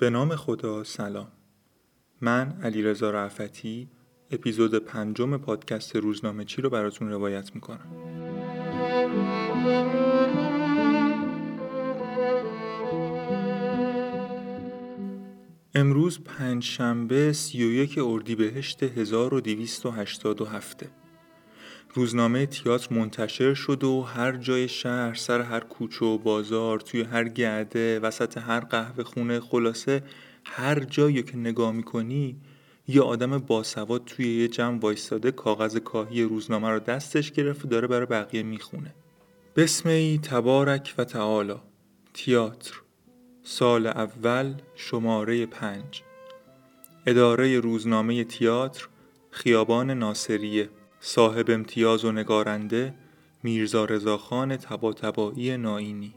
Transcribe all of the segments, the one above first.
به نام خدا سلام. من علی رضا رعفتی اپیزود پنجم پادکست روزنامه چی رو براتون روایت می‌کنم. امروز پنج شنبه سی و یک اردیبهشت 1287 روزنامه تیاتر منتشر شد و هر جای شهر سر هر کوچه و بازار توی هر گرده وسط هر قهوه خونه خلاصه هر جایی که نگاه می‌کنی یه آدم باسواد توی یه جمع وایستاده کاغذ کاهی روزنامه رو دستش گرفت و داره برای بقیه می‌خونه. بسم ای تبارک و تعالی تیاتر سال اول شماره پنج. اداره روزنامه تیاتر خیابان ناصریه. صاحب امتیاز و نگارنده میرزا رضاخان تباتبایی ناینی.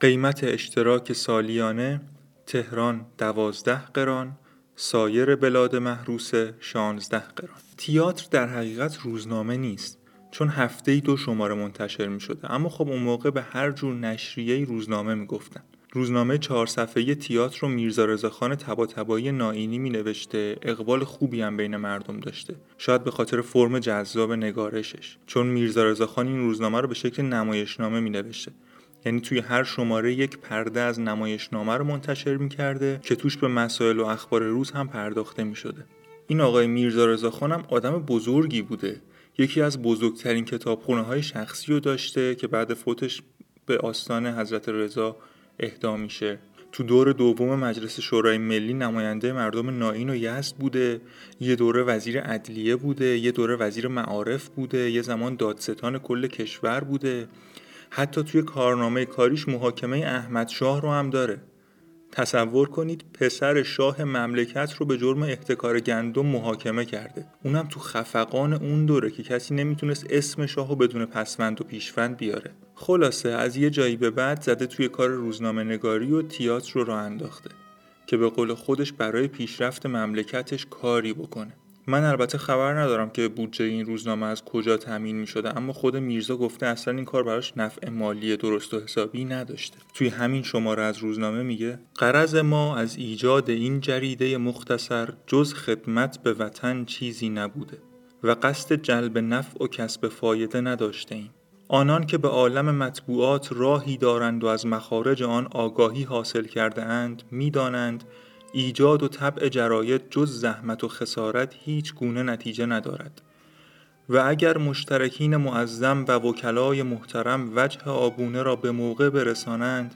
قیمت اشتراک سالیانه تهران دوازده قران سایر بلاد محروسه 16 قران. تیاتر در حقیقت روزنامه نیست چون هفته ای دو شماره منتشر می شده اما خب اون موقع به هر جور نشریه روزنامه می گفتن روزنامه چهار صفحه تیاتر رو میرزا رضاخان تباتبایی ناینی می نوشته اقبال خوبی هم بین مردم داشته. شاید به خاطر فرم جذاب نگارشش. چون میرزا رضاخان این روزنامه رو به شکل نمایشنامه می نوشته یعنی توی هر شماره یک پرده از نمایشنامه رو منتشر می کرده که توش به مسائل و اخبار روز هم پرداخته می شده. این آقای میرزا رضاخان هم آدم بزرگی بوده. یکی از بزرگترین کتابخونه های شخصی رو داشته که بعد فوتش به آستان حضرت رضا اهدا میشه. تو دور دوم مجلس شورای ملی نماینده مردم ناین و یزد بوده یه دوره وزیر عدلیه بوده یه دوره وزیر معارف بوده یه زمان دادستان کل کشور بوده. حتی توی کارنامه کاریش محاکمه احمد شاه رو هم داره. تصور کنید پسر شاه مملکت رو به جرم احتکار گندم محاکمه کرده. اونم تو خفقان اون دوره که کسی نمی‌تونست اسم شاه رو بدون پسوند و پیشوند بیاره. خلاصه از یه جایی به بعد زده توی کار روزنامه نگاری و تیاتر رو راه انداخته که به قول خودش برای پیشرفت مملکتش کاری بکنه. من البته خبر ندارم که بودجه این روزنامه از کجا تامین می شده اما خود میرزا گفته اصلا این کار براش نفع مالی درست و حسابی نداشته. توی همین شماره از روزنامه میگه قرض ما از ایجاد این جریده مختصر جز خدمت به وطن چیزی نبوده و قصد جلب نفع و کسب فایده نداشته ایم آنان که به عالم مطبوعات راهی دارند و از مخارج آن آگاهی حاصل کرده اند می‌دانند ایجاد و طبع جراید جز زحمت و خسارت هیچ گونه نتیجه ندارد. و اگر مشترکین معظم و وکلای محترم وجه آبونه را به موقع برسانند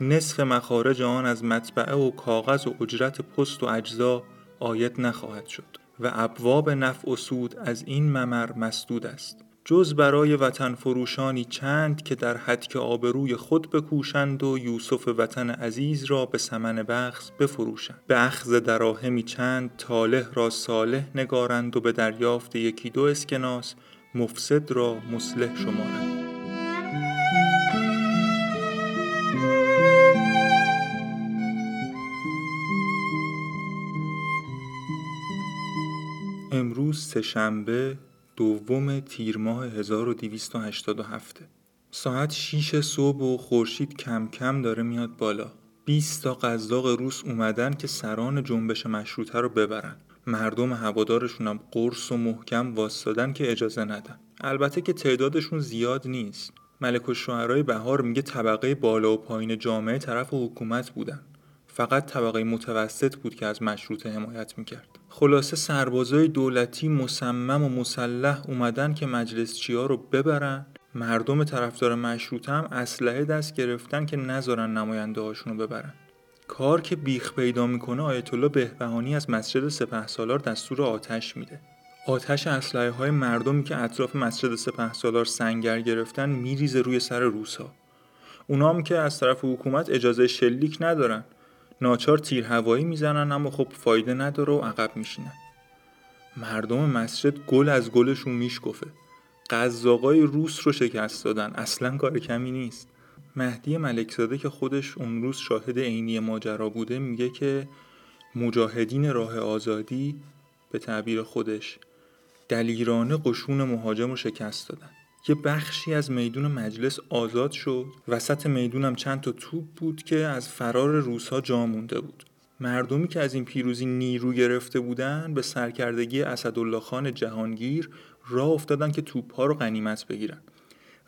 نصف مخارج آن از مطبعه و کاغذ و اجرت پست و اجزا آید نخواهد شد. و ابواب نفع و سود از این ممر مسدود است. جز برای وطن فروشانی چند که در حد آبروی خود بکوشند و یوسف وطن عزیز را به سمن بخص بفروشند. به اخذ دراهمی چند تاله را صالح نگارند و به دریافت یکی دو اسکناس مفسد را مصلح شمارند. امروز سهشنبه دوم تیر ماه 1287 ساعت 6 صبح و خورشید کم کم داره میاد بالا. 20 تا قزاق روس اومدن که سران جنبش مشروطه رو ببرن. مردم هوادارشون هم قرص و محکم واستادن که اجازه ندن. البته که تعدادشون زیاد نیست. ملک و بهار میگه طبقه بالا و پایین جامعه طرف و حکومت بودن. فقط طبقه متوسط بود که از مشروطه حمایت می‌کرد. خلاصه سربازای دولتی مصمم و مسلح اومدن که مجلس رو ببرن. مردم طرفدار مشروطه هم اسلحه دست گرفتن که نذارن نماینده هاشونو ببرن. کار که بیخ پیدا می‌کنه آیت الله بهبهانی از مسجد سپه سالار دستور آتش میده. آتش اسلحه های مردمی که اطراف مسجد سپه سالار سنگر گرفتن میریزه روی سر روسا اونام که از طرف حکومت اجازه شلیک ندارن. ناچار تیر هوایی می‌زنن اما خب فایده نداره و عقب میشینن. مردم مسجد گل از گلشون میشکفه. قزاقای روس رو شکست دادن. اصلا کار کمی نیست. مهدی ملکزاده که خودش اون روز شاهد عینی ماجرا بوده میگه که مجاهدین راه آزادی به تعبیر خودش دلیرانه قشون مهاجم رو شکست دادن. یه بخشی از میدون مجلس آزاد شد. وسط می‌دونم چند تا توپ بود که از فرار روسا جا مونده بود. مردمی که از این پیروزی نیرو گرفته بودن به سرکردگی اسدالله خان جهانگیر راه افتادن که توپها رو غنیمت بگیرن.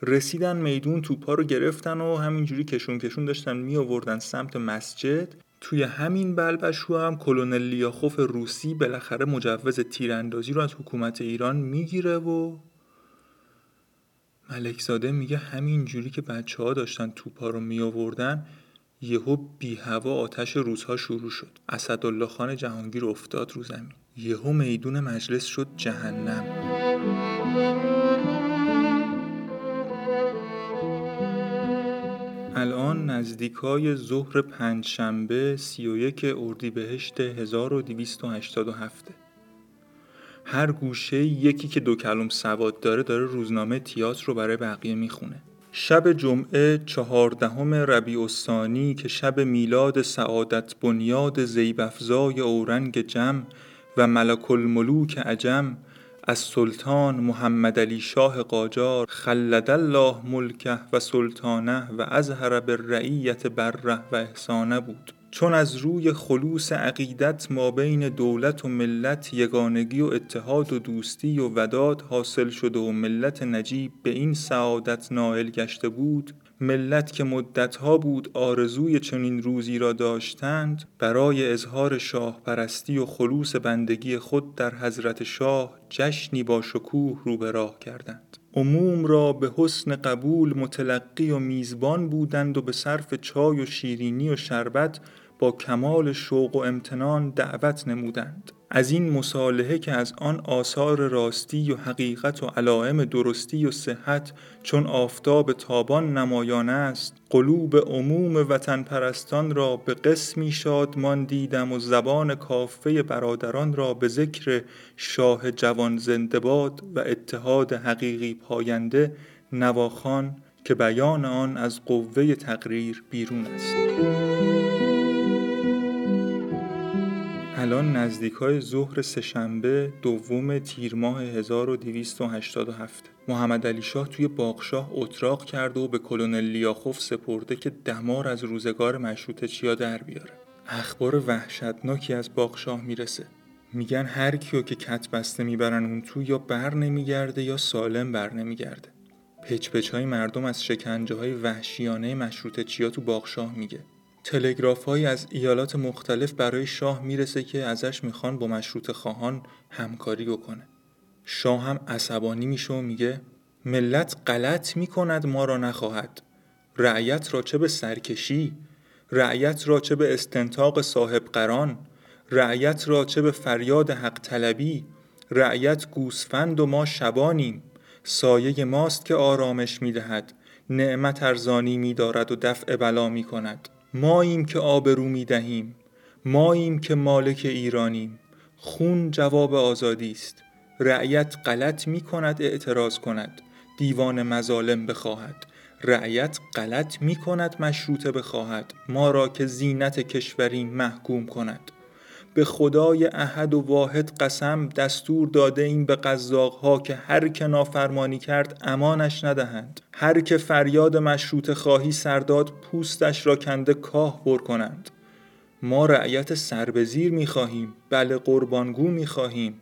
رسیدن میدون توپها رو گرفتن و همینجوری کشون کشون داشتن می آوردن سمت مسجد. توی همین بلبشو هم کلونل لیاخوف روسی بالاخره مجوز تیراندازی رو از حکومت ایران می‌گیره و ملکزاده میگه همین جوری که بچه ها داشتن توپا رو می آوردن یهو بی هوا آتش روزها شروع شد. اسدالله خان جهانگیر افتاد رو زمین. یهو میدون مجلس شد جهنم. الان نزدیکای ظهر پنجشنبه 31 اردیبهشت 1287 هر گوشه یکی که دو کلم سواد داره داره روزنامه تیاتر رو برای بقیه می‌خونه. شب جمعه چهاردهم ربیع الثانی که شب میلاد سعادت بنیاد زیبافزای اورنگ جم و ملک الملوک عجم از سلطان محمد علی شاه قاجار خلد الله ملکه و سلطانه و ازهر به رعیت بره و احسانه بود. چون از روی خلوص عقیدت ما بین دولت و ملت یگانگی و اتحاد و دوستی و وداد حاصل شده و ملت نجیب به این سعادت نائل گشته بود ملت که مدتها بود آرزوی چنین روزی را داشتند برای اظهار شاه پرستی و خلوص بندگی خود در حضرت شاه جشنی با شکوه رو به راه کردند. عموم را به حسن قبول متلقی و میزبان بودند و به صرف چای و شیرینی و شربت با کمال شوق و امتنان دعوت نمودند. از این مصالحه که از آن آثار راستی و حقیقت و علائم درستی و صحت چون آفتاب تابان نمایان است قلوب عموم وطن پرستان را به قسمی شادمان دیدم و زبان کافه برادران را به ذکر شاه جوان زندباد و اتحاد حقیقی پاینده نواخان که بیان آن از قوه تقریر بیرون است. الان نزدیک های ظهر سهشنبه دوم تیر ماه 1287 محمد علی شاه توی باغشاه اتراق کرده و به کلونل لیاخوف سپرده که دمار از روزگار مشروط چیا در بیاره. اخبار وحشتناکی از باغشاه می‌رسه. میگن هر کیو که کت بسته می‌برن اون تو یا بر نمیگرده یا سالم بر نمیگرده. پچ های مردم از شکنجه های وحشیانه مشروط چیا تو باغشاه میگه. تلگراف از ایالات مختلف برای شاه می‌رسه که ازش می‌خوان با مشروط خواهان همکاری بکنه. شاه هم عصبانی میشه و میگه ملت غلط می‌کند ما را نخواهد. رعیت را چه به سرکشی؟ رعیت را چه به استنتاق صاحب قران رعیت را چه به فریاد حق طلبی؟ رعیت گوسفند و ما شبانیم. سایه ماست که آرامش می‌دهد. نعمت ارزانی میدارد و دفع بلا می‌کند. ماییم که آبرو می دهیم ماییم که مالک ایرانیم. خون جواب آزادی است. رعیت غلط می کند اعتراض کند. دیوان مظالم بخواهد. رعیت غلط می کند مشروطه بخواهد. ما را که زینت کشوری محکوم کند. به خدای احد و واحد قسم دستور داده این به ها که هر که نافرمانی کرد امانش ندهند. هر که فریاد مشروط خواهی سرداد پوستش را کنده کاه بر کنند. ما رعیت سربزیر می خواهیم بله قربانگو می خواهیم.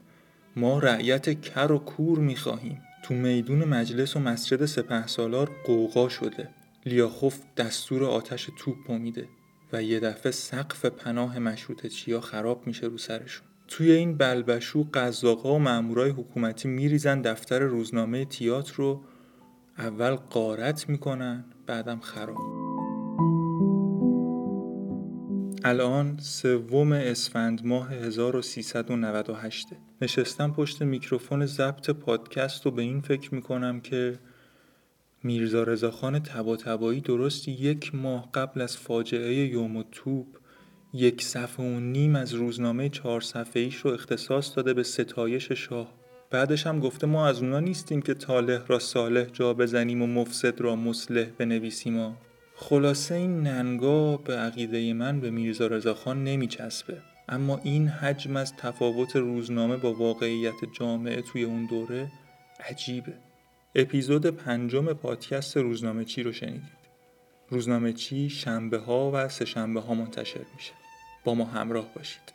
ما رعیت کر و کور می خواهیم. تو میدون مجلس و مسجد سپه سالار قوقا شده. لیاخوف دستور آتش توپ میده و یه دفعه سقف پناه مشروط چیا خراب میشه رو سرشون. توی این بلبشو قزاقا و مامورای حکومتی میریزن دفتر روزنامه تیاتر رو اول قارت می‌کنن بعدم خراب. الان سوم اسفند ماه 1398 نشستم پشت میکروفون ضبط پادکست و به این فکر می‌کنم که میرزا رضاخان طباطبایی درست یک ماه قبل از فاجعه یوم توپ یک صفحه و نیم از روزنامه چهار صفحه ایش رو اختصاص داده به ستایش شاه. بعدش هم گفته ما از اونا نیستیم که طالح را صالح جا بزنیم و مفسد را مصلح بنویسیم و خلاصه این ننگا به عقیده من به میرزا رضاخان نمیچسبه. اما این حجم از تفاوت روزنامه با واقعیت جامعه توی اون دوره عجیبه. اپیزود پنجم پادکست روزنامه چی رو شنیدید. روزنامه چی شنبه ها و سه شنبه ها منتشر میشه. با ما همراه باشید.